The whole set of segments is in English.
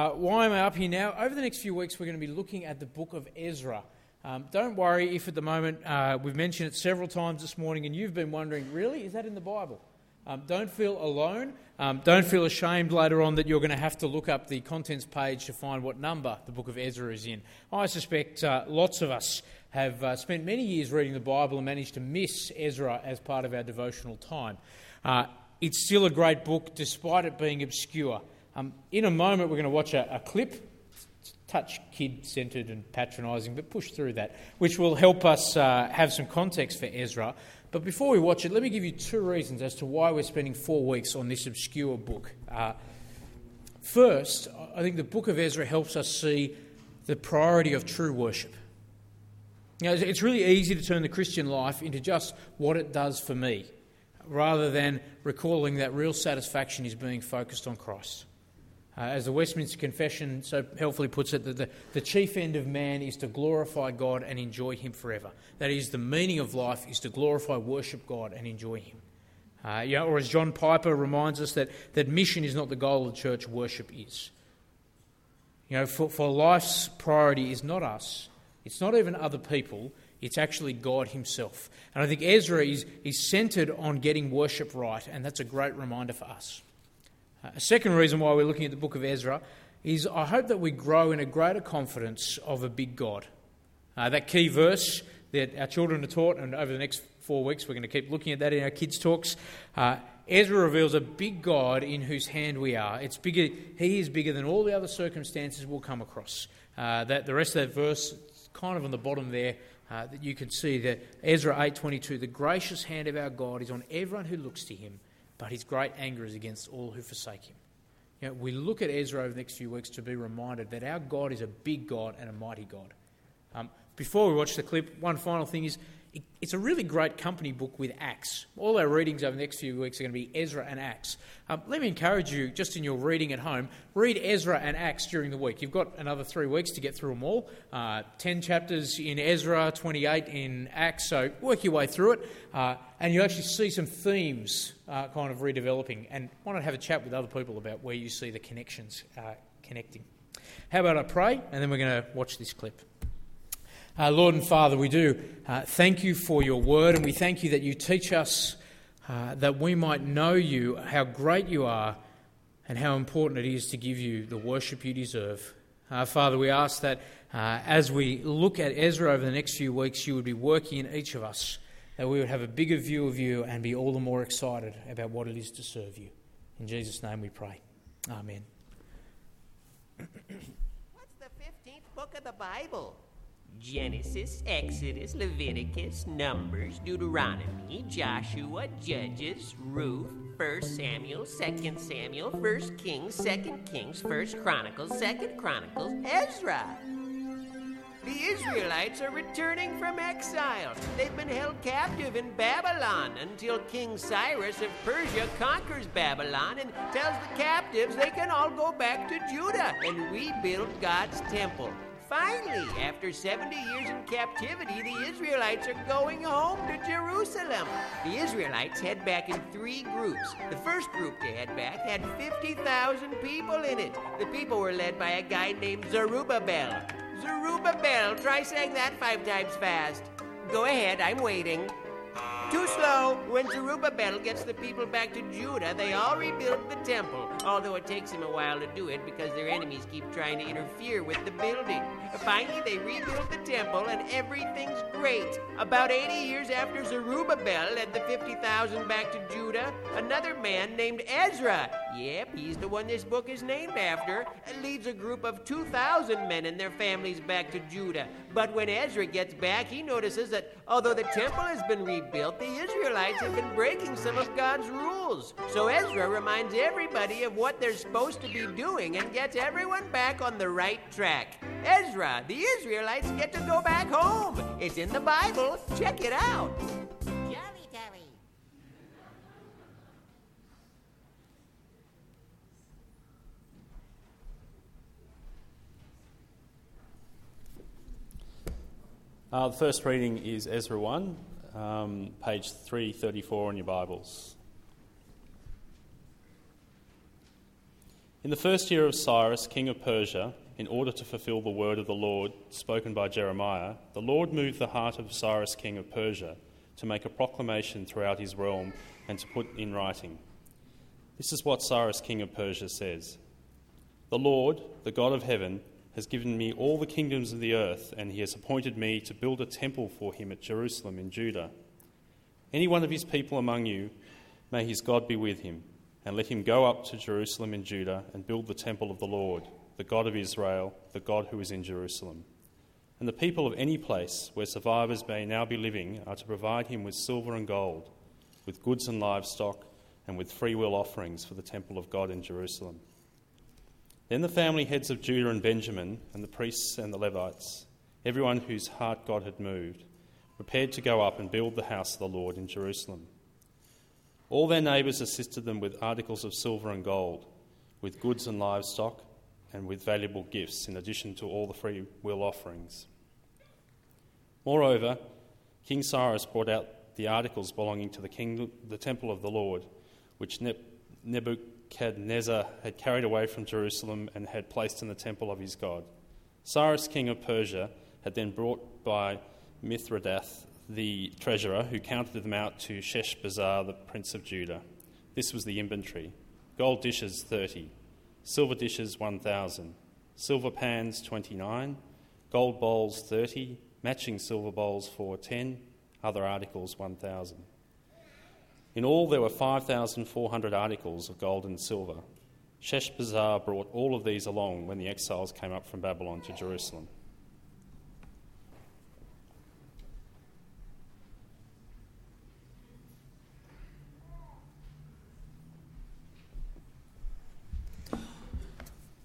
Uh, why am I up here now? Over the next few weeks, we're going to be looking at the book of Ezra. Um, don't worry if at the moment uh, we've mentioned it several times this morning and you've been wondering, really, is that in the Bible? Um, don't feel alone. Um, don't feel ashamed later on that you're going to have to look up the contents page to find what number the book of Ezra is in. I suspect uh, lots of us have uh, spent many years reading the Bible and managed to miss Ezra as part of our devotional time. Uh, it's still a great book despite it being obscure. Um, in a moment, we're going to watch a, a clip, touch kid centred and patronising, but push through that, which will help us uh, have some context for Ezra. But before we watch it, let me give you two reasons as to why we're spending four weeks on this obscure book. Uh, first, I think the book of Ezra helps us see the priority of true worship. You know, it's really easy to turn the Christian life into just what it does for me, rather than recalling that real satisfaction is being focused on Christ. Uh, as the Westminster Confession so helpfully puts it, that the, the chief end of man is to glorify God and enjoy Him forever. That is, the meaning of life is to glorify, worship God, and enjoy Him. Uh, or as John Piper reminds us, that, that mission is not the goal of the church, worship is. You know, for, for life's priority is not us, it's not even other people, it's actually God Himself. And I think Ezra is, is centred on getting worship right, and that's a great reminder for us. Uh, a second reason why we're looking at the book of Ezra is I hope that we grow in a greater confidence of a big God. Uh, that key verse that our children are taught, and over the next four weeks we're going to keep looking at that in our kids' talks. Uh, Ezra reveals a big God in whose hand we are. It's bigger. He is bigger than all the other circumstances we'll come across. Uh, that the rest of that verse, kind of on the bottom there, uh, that you can see that Ezra 8:22, the gracious hand of our God is on everyone who looks to Him but his great anger is against all who forsake him. You know, we look at Ezra over the next few weeks to be reminded that our God is a big God and a mighty God. Um, before we watch the clip, one final thing is it, it's a really great company book with Acts. All our readings over the next few weeks are going to be Ezra and Acts. Um, let me encourage you, just in your reading at home, read Ezra and Acts during the week. You've got another three weeks to get through them all. Uh, 10 chapters in Ezra, 28 in Acts, so work your way through it. Uh, and you actually see some themes uh, kind of redeveloping. And why not have a chat with other people about where you see the connections uh, connecting? How about I pray, and then we're going to watch this clip. Uh, Lord and Father, we do uh, thank you for your word, and we thank you that you teach us uh, that we might know you, how great you are, and how important it is to give you the worship you deserve. Uh, Father, we ask that uh, as we look at Ezra over the next few weeks, you would be working in each of us, that we would have a bigger view of you and be all the more excited about what it is to serve you. In Jesus' name we pray. Amen. What's the 15th book of the Bible? Genesis, Exodus, Leviticus, Numbers, Deuteronomy, Joshua, Judges, Ruth, 1 Samuel, 2 Samuel, 1 Kings, 2 Kings, 1 Chronicles, 2 Chronicles, Ezra. The Israelites are returning from exile. They've been held captive in Babylon until King Cyrus of Persia conquers Babylon and tells the captives they can all go back to Judah and rebuild God's temple. Finally, after 70 years in captivity, the Israelites are going home to Jerusalem. The Israelites head back in three groups. The first group to head back had 50,000 people in it. The people were led by a guy named Zerubbabel. Zerubbabel, try saying that five times fast. Go ahead, I'm waiting. Too slow. When Zerubbabel gets the people back to Judah, they all rebuild the temple, although it takes them a while to do it because their enemies keep trying to interfere with the building. Finally, they rebuild the temple and everything's great. About 80 years after Zerubbabel led the 50,000 back to Judah, another man named Ezra, yep, he's the one this book is named after, leads a group of 2,000 men and their families back to Judah. But when Ezra gets back, he notices that although the temple has been rebuilt, the Israelites have been breaking some of God's rules. So Ezra reminds everybody of what they're supposed to be doing and gets everyone back on the right track. Ezra, the Israelites get to go back home. It's in the Bible. Check it out. Jolly Terry. Uh, the first reading is Ezra 1, um, page 334 in your Bibles. In the first year of Cyrus, king of Persia, in order to fulfill the word of the Lord spoken by Jeremiah, the Lord moved the heart of Cyrus, king of Persia, to make a proclamation throughout his realm and to put in writing. This is what Cyrus, king of Persia, says The Lord, the God of heaven, has given me all the kingdoms of the earth, and he has appointed me to build a temple for him at Jerusalem in Judah. Any one of his people among you, may his God be with him, and let him go up to Jerusalem in Judah and build the temple of the Lord, the God of Israel, the God who is in Jerusalem. And the people of any place where survivors may now be living are to provide him with silver and gold, with goods and livestock, and with freewill offerings for the temple of God in Jerusalem. Then the family heads of Judah and Benjamin, and the priests and the Levites, everyone whose heart God had moved, prepared to go up and build the house of the Lord in Jerusalem. All their neighbours assisted them with articles of silver and gold, with goods and livestock, and with valuable gifts, in addition to all the free will offerings. Moreover, King Cyrus brought out the articles belonging to the, king, the temple of the Lord, which Nebuchadnezzar had carried away from Jerusalem and had placed in the temple of his God. Cyrus, king of Persia, had then brought by Mithredath, the treasurer, who counted them out to Sheshbazzar, the prince of Judah. This was the inventory gold dishes 30, silver dishes 1,000, silver pans 29, gold bowls 30, matching silver bowls for 10, other articles 1,000. In all, there were 5,400 articles of gold and silver. Sheshbazzar brought all of these along when the exiles came up from Babylon to Jerusalem.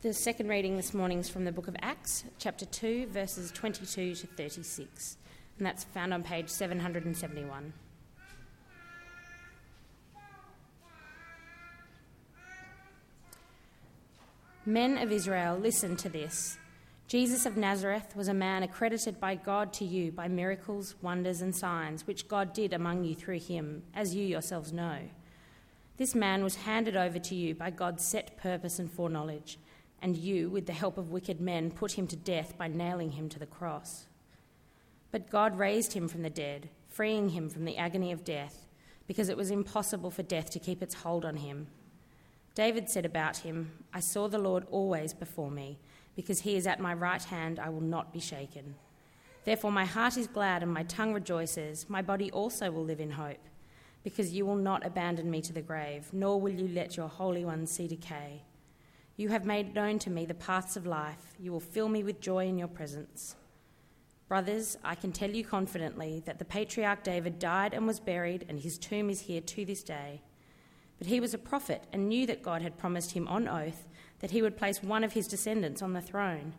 The second reading this morning is from the book of Acts, chapter 2, verses 22 to 36, and that's found on page 771. Men of Israel, listen to this. Jesus of Nazareth was a man accredited by God to you by miracles, wonders, and signs, which God did among you through him, as you yourselves know. This man was handed over to you by God's set purpose and foreknowledge and you, with the help of wicked men, put him to death by nailing him to the cross. But God raised him from the dead, freeing him from the agony of death, because it was impossible for death to keep its hold on him. David said about him, I saw the Lord always before me, because he is at my right hand, I will not be shaken. Therefore, my heart is glad and my tongue rejoices. My body also will live in hope, because you will not abandon me to the grave, nor will you let your Holy One see decay. You have made known to me the paths of life. You will fill me with joy in your presence. Brothers, I can tell you confidently that the patriarch David died and was buried, and his tomb is here to this day. But he was a prophet and knew that God had promised him on oath that he would place one of his descendants on the throne.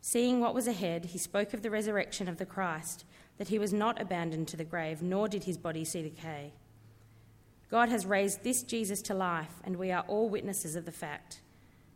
Seeing what was ahead, he spoke of the resurrection of the Christ, that he was not abandoned to the grave, nor did his body see decay. God has raised this Jesus to life, and we are all witnesses of the fact.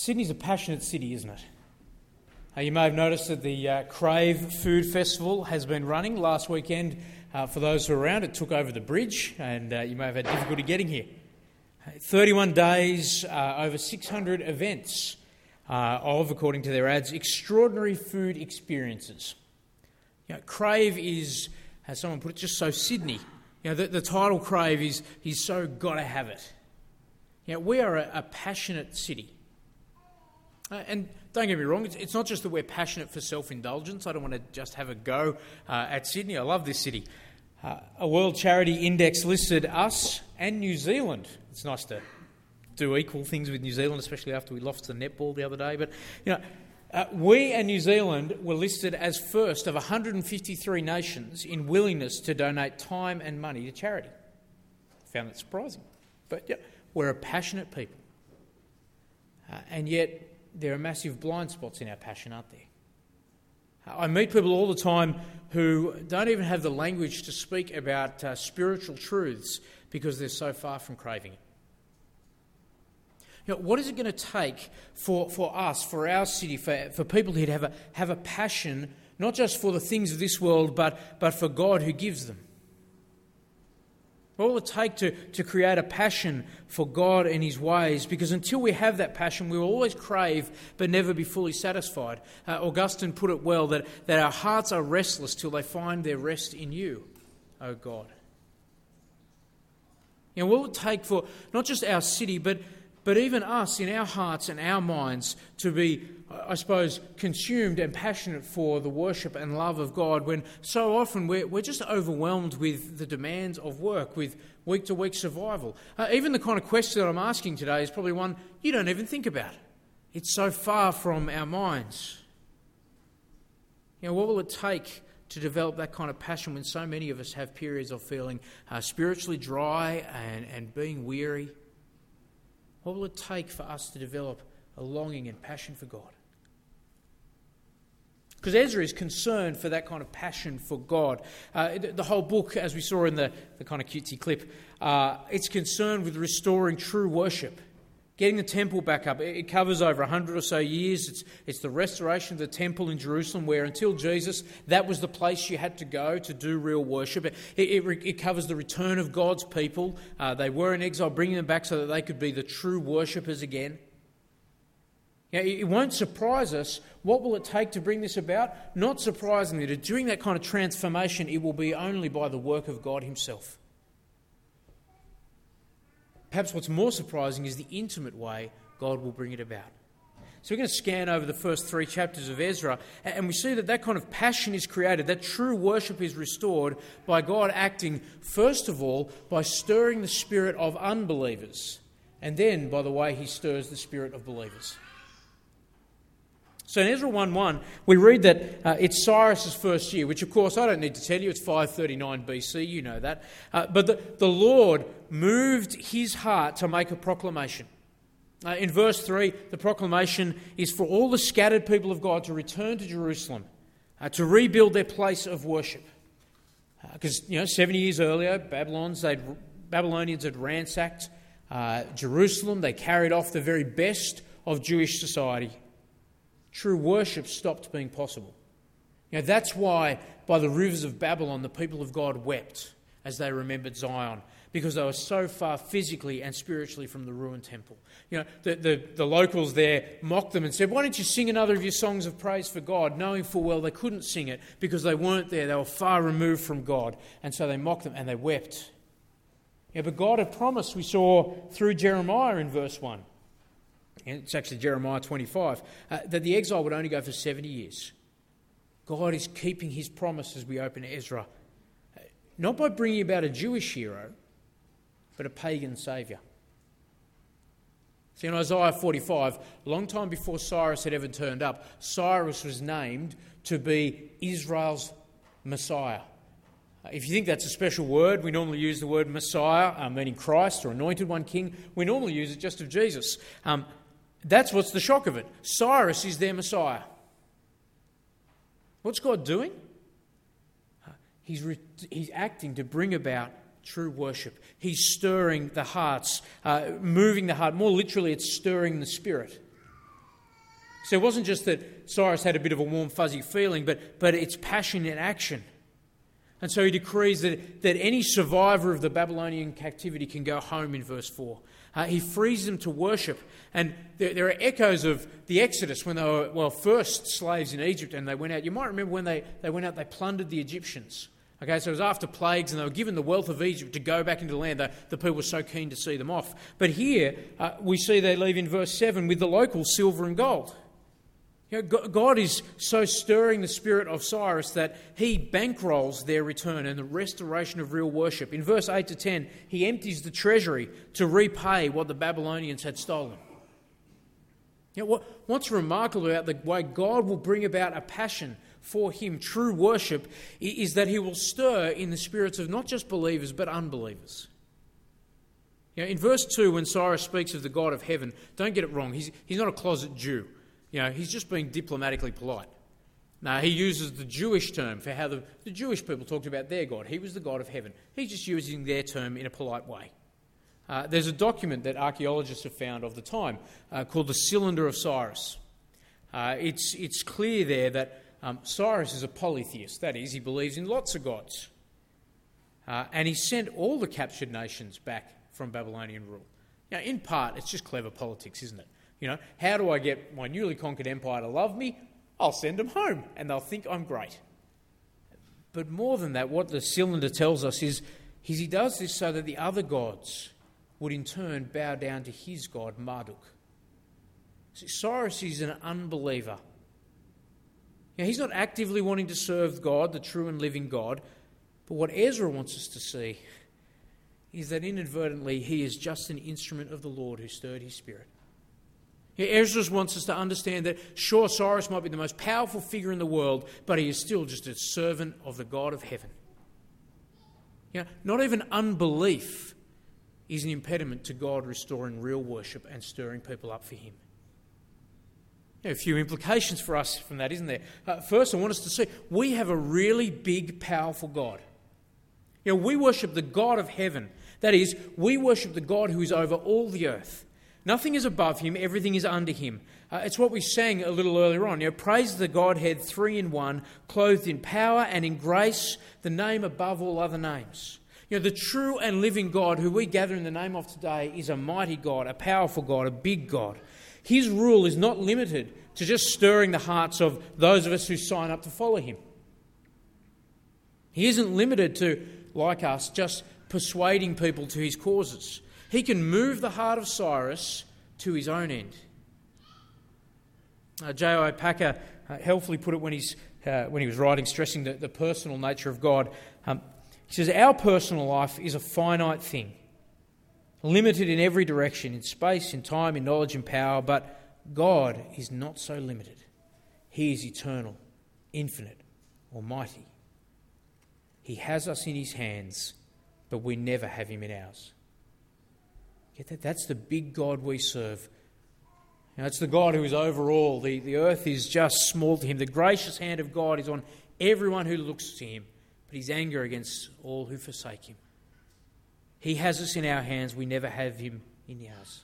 Sydney's a passionate city, isn't it? Uh, you may have noticed that the uh, Crave Food Festival has been running last weekend. Uh, for those who are around, it took over the bridge, and uh, you may have had difficulty getting here. 31 days, uh, over 600 events uh, of, according to their ads, extraordinary food experiences. You know, Crave is, as someone put it, just so Sydney. You know, the, the title Crave is, is so gotta have it. You know, we are a, a passionate city. Uh, and don't get me wrong, it's, not just that we're passionate for self indulgence. I don't want to just have a go uh, at Sydney. I love this city. Uh, a World Charity Index listed us and New Zealand. It's nice to do equal things with New Zealand, especially after we lost the netball the other day. But, you know, uh, we and New Zealand were listed as first of 153 nations in willingness to donate time and money to charity. Found that surprising. But yeah, we're a passionate people. Uh, and yet, there are massive blind spots in our passion, aren't there? I meet people all the time who don't even have the language to speak about uh, spiritual truths because they're so far from craving it. You know, what is it going to take for, for us, for our city, for, for people who have a, have a passion, not just for the things of this world, but, but for God who gives them? What will it take to, to create a passion for God and His ways? Because until we have that passion, we will always crave but never be fully satisfied. Uh, Augustine put it well that, that our hearts are restless till they find their rest in you, O God. You know, what will it take for not just our city, but but even us in our hearts and our minds to be, I suppose, consumed and passionate for the worship and love of God when so often we're, we're just overwhelmed with the demands of work, with week to week survival. Uh, even the kind of question that I'm asking today is probably one you don't even think about. It's so far from our minds. You know, what will it take to develop that kind of passion when so many of us have periods of feeling uh, spiritually dry and, and being weary? What will it take for us to develop a longing and passion for God? Because Ezra is concerned for that kind of passion for God. Uh, the whole book, as we saw in the, the kind of cutesy clip, uh, it's concerned with restoring true worship getting the temple back up. It covers over 100 or so years. It's, it's the restoration of the temple in Jerusalem, where until Jesus, that was the place you had to go to do real worship. It, it, it covers the return of God's people. Uh, they were in exile, bringing them back so that they could be the true worshippers again. Now, it won't surprise us. What will it take to bring this about? Not surprisingly, to doing that kind of transformation, it will be only by the work of God Himself. Perhaps what's more surprising is the intimate way God will bring it about. So we're going to scan over the first three chapters of Ezra, and we see that that kind of passion is created, that true worship is restored by God acting, first of all, by stirring the spirit of unbelievers, and then by the way he stirs the spirit of believers. So in Ezra 1 1, we read that uh, it's Cyrus's first year, which of course I don't need to tell you, it's 539 BC, you know that. Uh, but the, the Lord moved his heart to make a proclamation. Uh, in verse 3, the proclamation is for all the scattered people of God to return to Jerusalem, uh, to rebuild their place of worship. Because, uh, you know, 70 years earlier, Babylon's, they'd, Babylonians had ransacked uh, Jerusalem, they carried off the very best of Jewish society true worship stopped being possible. You know, that's why by the rivers of Babylon the people of God wept as they remembered Zion, because they were so far physically and spiritually from the ruined temple. You know, the, the, the, locals there mocked them and said, Why don't you sing another of your songs of praise for God? Knowing full well they couldn't sing it because they weren't there. They were far removed from God. And so they mocked them and they wept. Yeah, but God had promised, we saw through Jeremiah in verse 1, it's actually Jeremiah 25, uh, that the exile would only go for 70 years. God is keeping his promise as we open Ezra, uh, not by bringing about a Jewish hero, but a pagan saviour. See, in Isaiah 45, a long time before Cyrus had ever turned up, Cyrus was named to be Israel's Messiah. Uh, if you think that's a special word, we normally use the word Messiah, uh, meaning Christ or anointed one king. We normally use it just of Jesus. Um, that's what's the shock of it. Cyrus is their Messiah. What's God doing? He's, re- he's acting to bring about true worship. He's stirring the hearts, uh, moving the heart. More literally, it's stirring the spirit. So it wasn't just that Cyrus had a bit of a warm, fuzzy feeling, but, but it's passion in action. And so he decrees that, that any survivor of the Babylonian captivity can go home in verse 4. Uh, he frees them to worship. And there, there, are echoes of the Exodus when they were, well, first slaves in Egypt and they went out. You might remember when they, they went out, they plundered the Egyptians. Okay, so it was after plagues and they were given the wealth of Egypt to go back into the land. The, the people were so keen to see them off. But here uh, we see they leave in verse 7 with the local silver and gold. You know, God is so stirring the spirit of Cyrus that he bankrolls their return and the restoration of real worship. In verse 8 to 10, he empties the treasury to repay what the Babylonians had stolen. You know, what, what's remarkable about the way God will bring about a passion for him, true worship, is that he will stir in the spirits of not just believers but unbelievers. You know, in verse 2, when Cyrus speaks of the God of heaven, don't get it wrong, he's, he's not a closet Jew. You know, he's just being diplomatically polite. Now, he uses the Jewish term for how the, the Jewish people talked about their God. He was the God of heaven. He's just using their term in a polite way. Uh, there's a document that archaeologists have found of the time uh, called the Cylinder of Cyrus. Uh, it's, it's clear there that um, Cyrus is a polytheist, that is, he believes in lots of gods. Uh, and he sent all the captured nations back from Babylonian rule. Now, in part, it's just clever politics, isn't it? You know, how do I get my newly conquered empire to love me? I'll send them home and they'll think I'm great. But more than that, what the cylinder tells us is, is he does this so that the other gods would in turn bow down to his god, Marduk. See, Cyrus is an unbeliever. He's not actively wanting to serve God, the true and living God, but what Ezra wants us to see is that inadvertently he is just an instrument of the Lord who stirred his spirit. Ezra wants us to understand that, sure, Cyrus might be the most powerful figure in the world, but he is still just a servant of the God of heaven. You know, not even unbelief is an impediment to God restoring real worship and stirring people up for Him. a few implications for us from that, isn't there? Uh, first, I want us to see we have a really big, powerful God. You know, we worship the God of heaven. That is, we worship the God who is over all the earth. Nothing is above him, everything is under him. Uh, it's what we sang a little earlier on. You know, praise the Godhead three in one, clothed in power and in grace, the name above all other names. You know, the true and living God who we gather in the name of today is a mighty God, a powerful God, a big God. His rule is not limited to just stirring the hearts of those of us who sign up to follow him. He isn't limited to, like us, just persuading people to his causes. He can move the heart of Cyrus to his own end. Uh, J.I. Packer uh, helpfully put it when, he's, uh, when he was writing, stressing the, the personal nature of God. Um, he says, Our personal life is a finite thing, limited in every direction, in space, in time, in knowledge, and power, but God is not so limited. He is eternal, infinite, almighty. He has us in His hands, but we never have Him in ours. Get that? That's the big God we serve. Now, it's the God who is over all. The, the earth is just small to him. The gracious hand of God is on everyone who looks to him, but his anger against all who forsake him. He has us in our hands, we never have him in ours.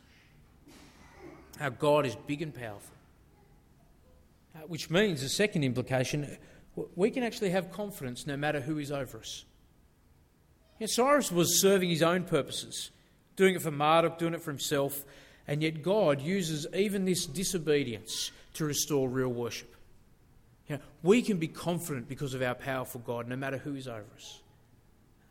Our God is big and powerful. Uh, which means, the second implication, we can actually have confidence no matter who is over us. You know, Cyrus was serving his own purposes doing it for Marduk, doing it for himself, and yet God uses even this disobedience to restore real worship. You know, we can be confident because of our powerful God, no matter who is over us.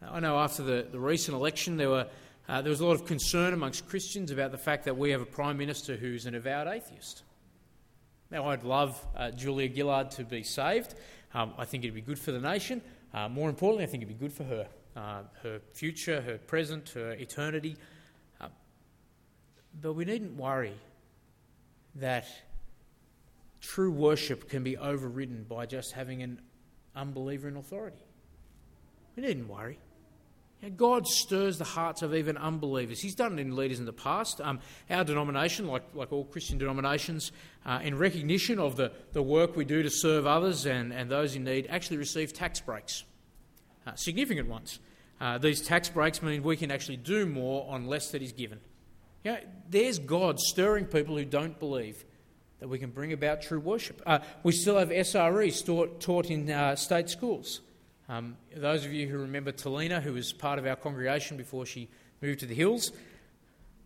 I know after the, the recent election, there, were, uh, there was a lot of concern amongst Christians about the fact that we have a Prime Minister who's an avowed atheist. Now, I'd love uh, Julia Gillard to be saved. Um, I think it'd be good for the nation. Uh, more importantly, I think it'd be good for her, uh, her future, her present, her eternity. But we needn't worry that true worship can be overridden by just having an unbeliever in authority. We needn't worry. God stirs the hearts of even unbelievers. He's done it in leaders in the past. Um, our denomination, like, like all Christian denominations, uh, in recognition of the, the work we do to serve others and, and those in need, actually receive tax breaks, uh, significant ones. Uh, these tax breaks mean we can actually do more on less that is given. You know, there's God stirring people who don't believe that we can bring about true worship. Uh, we still have SREs taught, taught in uh, state schools. Um, those of you who remember Talina, who was part of our congregation before she moved to the hills,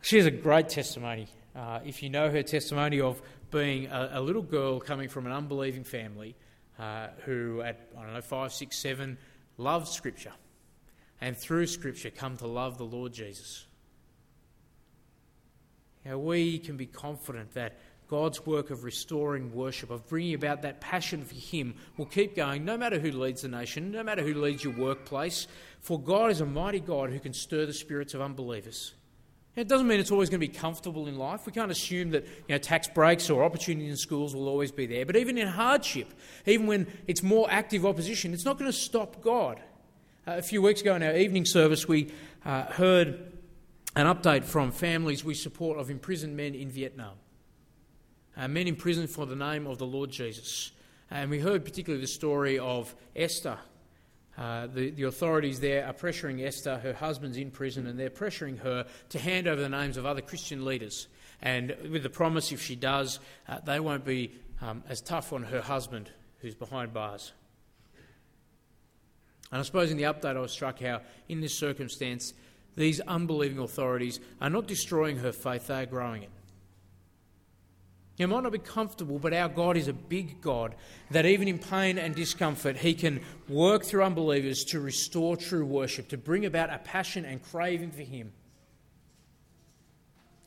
she has a great testimony. Uh, if you know her testimony of being a, a, little girl coming from an unbelieving family uh, who, at I don't know five, six, seven, loved Scripture, and through Scripture come to love the Lord Jesus. We can be confident that God's work of restoring worship, of bringing about that passion for Him, will keep going no matter who leads the nation, no matter who leads your workplace. For God is a mighty God who can stir the spirits of unbelievers. It doesn't mean it's always going to be comfortable in life. We can't assume that you know, tax breaks or opportunities in schools will always be there. But even in hardship, even when it's more active opposition, it's not going to stop God. Uh, a few weeks ago in our evening service, we uh, heard an update from families we support of imprisoned men in Vietnam. Uh, men imprisoned for the name of the Lord Jesus. And we heard particularly the story of Esther. Uh, the, the authorities there are pressuring Esther, her husband's in prison, and they're pressuring her to hand over the names of other Christian leaders. And with the promise, if she does, uh, they won't be um, as tough on her husband who's behind bars. And I suppose in the update, I was struck how, in this circumstance, these unbelieving authorities are not destroying her faith, they are growing it. It might not be comfortable, but our God is a big God that even in pain and discomfort, He can work through unbelievers to restore true worship, to bring about a passion and craving for Him.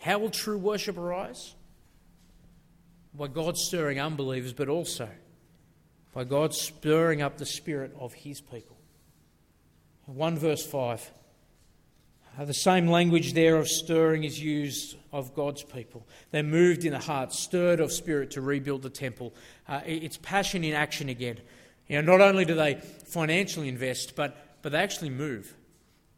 How will true worship arise? By God stirring unbelievers, but also by God stirring up the spirit of His people. 1 verse 5. Uh, the same language there of stirring is used of God's people. They're moved in the heart, stirred of spirit to rebuild the temple. Uh, it's passion in action again. You know, not only do they financially invest, but, but they actually move.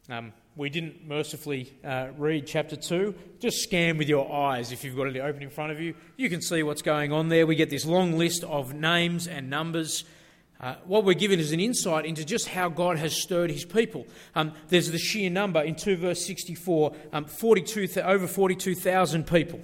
Um, we didn't mercifully uh, read chapter 2. Just scan with your eyes if you've got it open in front of you. You can see what's going on there. We get this long list of names and numbers. Uh, what we're given is an insight into just how God has stirred his people. Um, there's the sheer number in 2 verse 64 um, 42, over 42,000 people.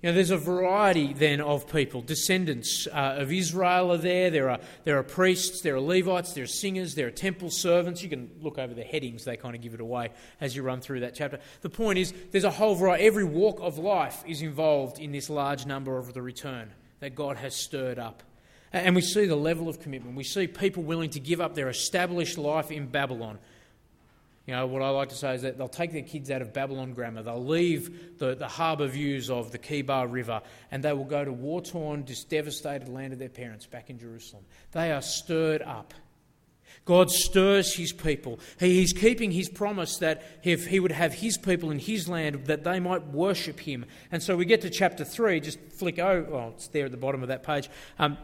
You know, there's a variety then of people. Descendants uh, of Israel are there. There are, there are priests, there are Levites, there are singers, there are temple servants. You can look over the headings, they kind of give it away as you run through that chapter. The point is, there's a whole variety. Every walk of life is involved in this large number of the return that God has stirred up. And we see the level of commitment. We see people willing to give up their established life in Babylon. You know, what I like to say is that they'll take their kids out of Babylon grammar, they'll leave the, the harbour views of the Kebar River, and they will go to war torn, devastated land of their parents back in Jerusalem. They are stirred up. God stirs his people. He, he's keeping his promise that if he would have his people in his land, that they might worship him. And so we get to chapter 3, just flick over, well, it's there at the bottom of that page. Um,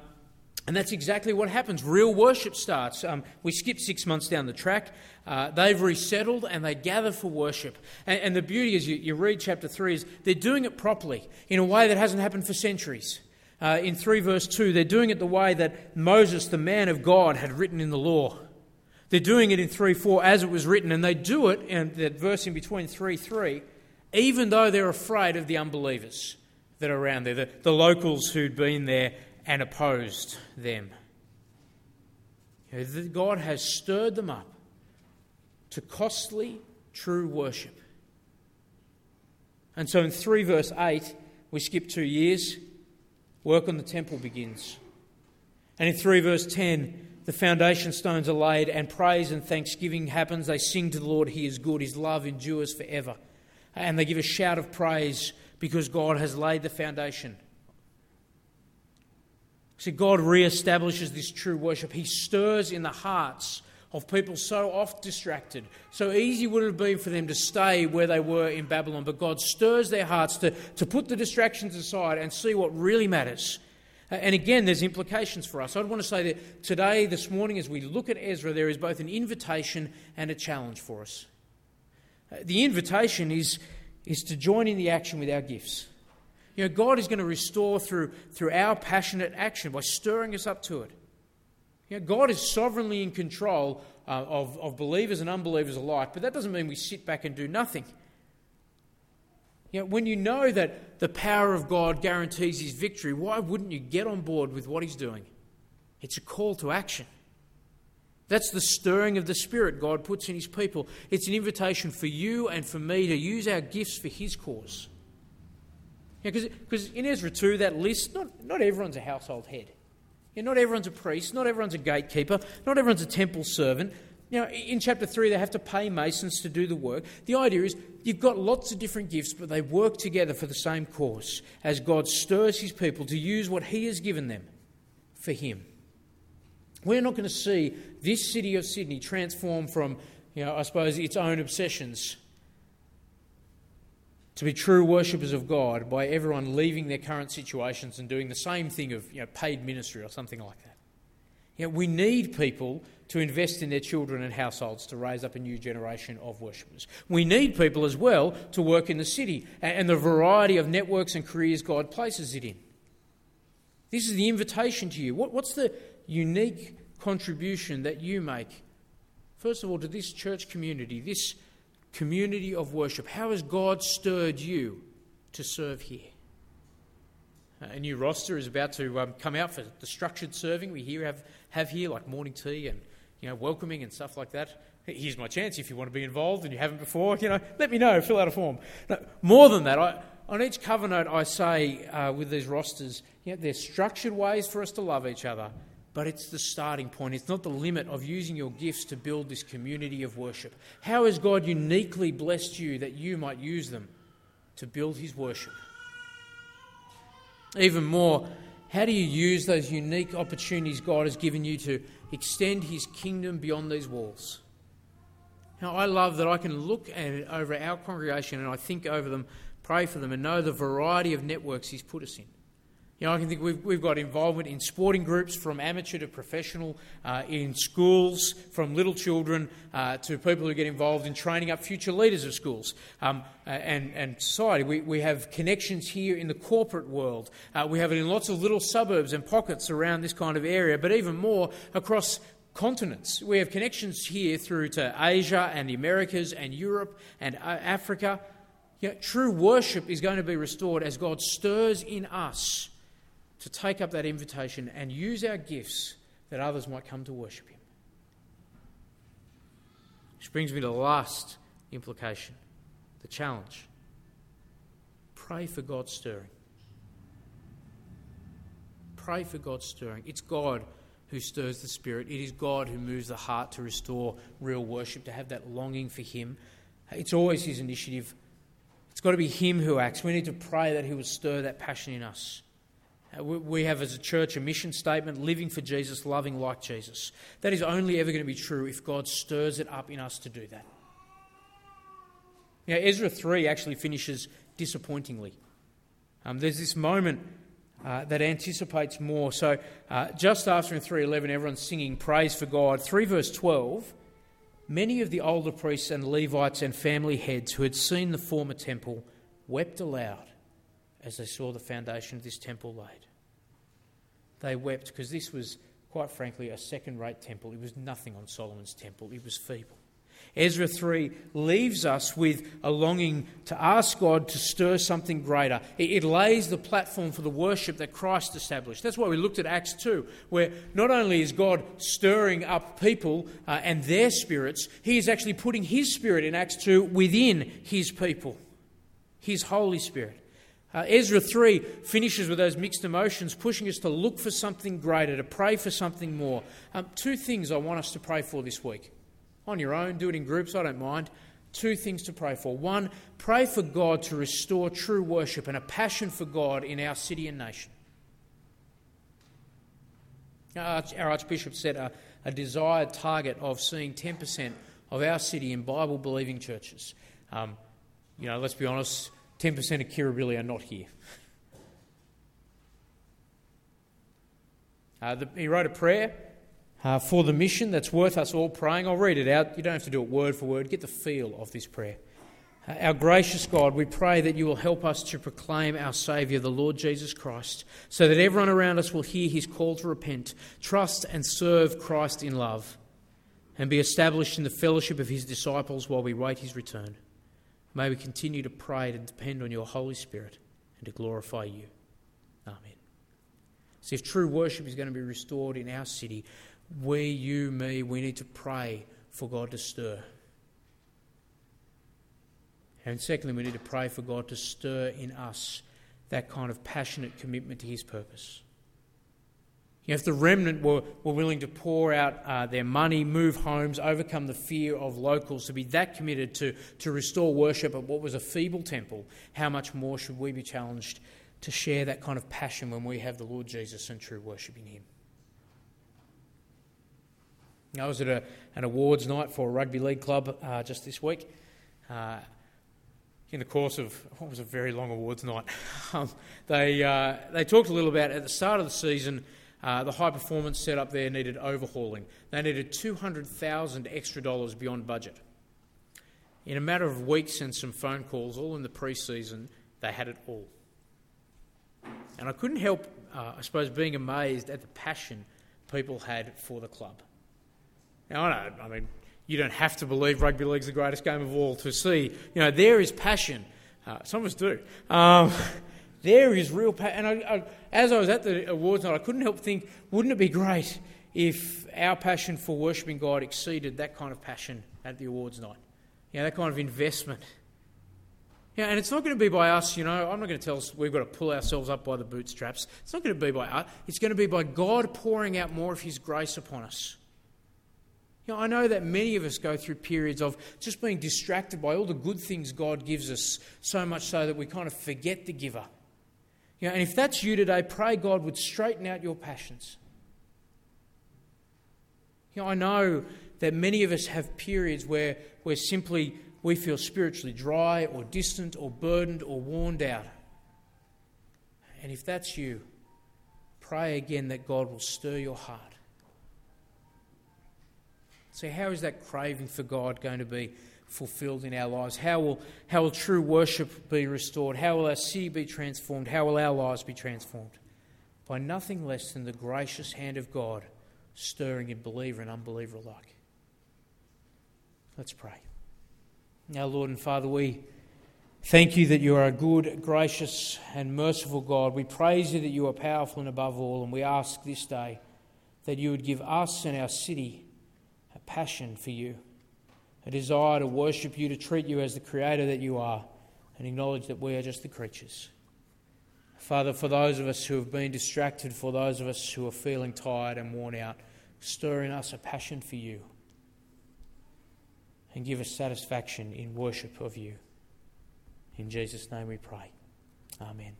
and that's exactly what happens. Real worship starts. Um, we skip six months down the track. Uh, they've resettled and they gather for worship. And, and the beauty is, you, you, read chapter 3, is they're doing it properly in a way that hasn't happened for centuries. Uh, in 3 verse 2, they're doing it the way that Moses, the man of God, had written in the law. They're doing it in 3 4 as it was written, and they do it, and that verse in between 3 3, even though they're afraid of the unbelievers that are around there, the, the locals who'd been there and opposed them. God has stirred them up to costly, true worship. And so in 3 verse 8, we skip two years, work on the temple begins. And in 3 verse 10, the foundation stones are laid and praise and thanksgiving happens. They sing to the Lord, He is good, His love endures forever. And they give a shout of praise because God has laid the foundation. See, God re-establishes this true worship. He stirs in the hearts of people so oft distracted. So easy would it have been for them to stay where they were in Babylon, but God stirs their hearts to, to put the distractions aside and see what really matters. And again, there's implications for us. I'd want to say that today, this morning, as we look at Ezra, there is both an invitation and a challenge for us. Uh, the invitation is, is to join in the action with our gifts. You know, God is going to restore through, through our passionate action by stirring us up to it. You know, God is sovereignly in control uh, of, of believers and unbelievers alike, but that doesn't mean we sit back and do nothing. You know, when you know that the power of God guarantees his victory, why wouldn't you get on board with what he's doing? It's a call to action. That's the stirring of the Spirit God puts in his people. It's an invitation for you and for me to use our gifts for his cause. Because in Ezra 2, that list, not, not everyone's a household head. Yeah, not everyone's a priest, not everyone's a gatekeeper, not everyone's a temple servant. Now, in chapter 3, they have to pay masons to do the work. The idea is you've got lots of different gifts, but they work together for the same cause as God stirs his people to use what he has given them for him. We're not going to see this city of Sydney transform from, you know, I suppose, its own obsessions to be true worshippers of God by everyone leaving their current situations and doing the same thing of you know, paid ministry or something like that. You know, we need people to invest in their children and households to raise up a new generation of worshippers. We need people as well to work in the city and the variety of networks and careers God places it in. This is the invitation to you. What, what's the unique contribution that you make, first of all, to this church community, this community of worship? How has God stirred you to serve here? A new roster is about to um, come out for the structured serving we here have, have here, like morning tea and you know, welcoming and stuff like that. Here's my chance if you want to be involved and you haven't before, you know, let me know, fill out a form. No, more than that, I, on each cover note, I say uh, with these rosters, you know, there's structured ways for us to love each other, but it's the starting point. It's not the limit of using your gifts to build this community of worship. How has God uniquely blessed you that you might use them to build His worship? Even more, how do you use those unique opportunities God has given you to extend his kingdom beyond these walls. Now, I love that I can look at over our congregation and I think over them, pray for them, and know the variety of networks he's put us in. You know, I can think we've, we've got involvement in sporting groups from amateur to professional, uh, in schools, from little children uh, to people who get involved in training up future leaders of schools um, and, and society. We, we have connections here in the corporate world. Uh, we have it in lots of little suburbs and pockets around this kind of area, but even more across continents. We have connections here through to Asia and the Americas and Europe and uh, Africa. You know, true worship is going to be restored as God stirs in us to take up that invitation and use our gifts that others might come to worship Him. Which brings me to the last implication the challenge. Pray for God's stirring. Pray for God's stirring. It's God who stirs the spirit, it is God who moves the heart to restore real worship, to have that longing for Him. It's always His initiative. It's got to be Him who acts. We need to pray that He will stir that passion in us. Uh, we have as a church a mission statement living for Jesus, loving like Jesus. That is only ever going to be true if God stirs it up in us to do that. Now, Ezra 3 actually finishes disappointingly. Um, there's this moment uh, that anticipates more. So, uh, just after in 311, everyone's singing praise for God. 3 verse 12 Many of the older priests and Levites and family heads who had seen the former temple wept aloud as they saw the foundation of this temple laid. They wept because this was, quite frankly, a second rate temple. It was nothing on Solomon's temple, it was feeble. Ezra 3 leaves us with a longing to ask God to stir something greater. It, lays the platform for the worship that Christ established. That's why we looked at Acts 2, where not only is God stirring up people uh, and their spirits, He is actually putting His Spirit in Acts 2 within His people, His Holy Spirit. Uh, Ezra 3 finishes with those mixed emotions, pushing us to look for something greater, to pray for something more. Um, two things I want us to pray for this week. On your own, do it in groups, I don't mind. Two things to pray for. One, pray for God to restore true worship and a passion for God in our city and nation. Our Archbishop set a, a desired target of seeing 10% of our city in Bible believing churches. Um, you know, let's be honest, 10% of Kirribilli are not here. Uh, the, he wrote a prayer uh, for the mission that's worth us all praying. I'll read it out. You don't have to do it word for word. Get the feel of this prayer. Uh, our gracious God, we pray that you will help us to proclaim our Saviour, the Lord Jesus Christ, so that everyone around us will hear his call to repent, trust and serve Christ in love, and be established in the fellowship of his disciples while we wait his return. May we continue to pray and depend on your Holy Spirit and to glorify you. Amen. So, if true worship is going to be restored in our city, we, you, me, we need to pray for God to stir. And secondly, we need to pray for God to stir in us that kind of passionate commitment to His purpose. If the remnant were, were willing to pour out uh, their money, move homes, overcome the fear of locals, to be that committed to, to restore worship at what was a feeble temple, how much more should we be challenged to share that kind of passion when we have the Lord Jesus and true worship in Him? I was at a, an awards night for a rugby league club uh, just this week. Uh, in the course of what was a very long awards night, um, they, uh, they talked a little about at the start of the season Uh, the high performance setup there needed overhauling. They needed 200,000 extra dollars beyond budget. In a matter of weeks and some phone calls, all in the pre season, they had it all. And I couldn't help, uh, I suppose, being amazed at the passion people had for the club. Now, I know, I mean, you don't have to believe rugby league's the greatest game of all to see. You know, there is passion. Uh, some of us do. Um, there is real passion. And I, I, as I was at the awards night, I couldn't help think, wouldn't it be great if our passion for worshipping God exceeded that kind of passion at the awards night? You know, that kind of investment. Yeah, and it's not going to be by us, you know, I'm not going to tell us we've got to pull ourselves up by the bootstraps. It's not going to be by us. It's going to be by God pouring out more of His grace upon us. You know, I know that many of us go through periods of just being distracted by all the good things God gives us, so much so that we kind of forget the giver. You know, and if that's you today, pray God would straighten out your passions. You know, I know that many of us have periods where we're simply we feel spiritually dry or distant or burdened or worn out. And if that's you, pray again that God will stir your heart. So, how is that craving for God going to be fulfilled in our lives? How will, how will true worship be restored? How will our city be transformed? How will our lives be transformed? By nothing less than the gracious hand of God stirring in believer and unbeliever alike. Let's pray. Now, Lord and Father, we thank you that you are a good, gracious, and merciful God. We praise you that you are powerful and above all, and we ask this day that you would give us and our city a passion for you, a desire to worship you, to treat you as the creator that you are, and acknowledge that we are just the creatures. Father, for those of us who have been distracted, for those of us who are feeling tired and worn out, stir in us a passion for you and give us satisfaction in worship of you. In Jesus' name we pray. Amen.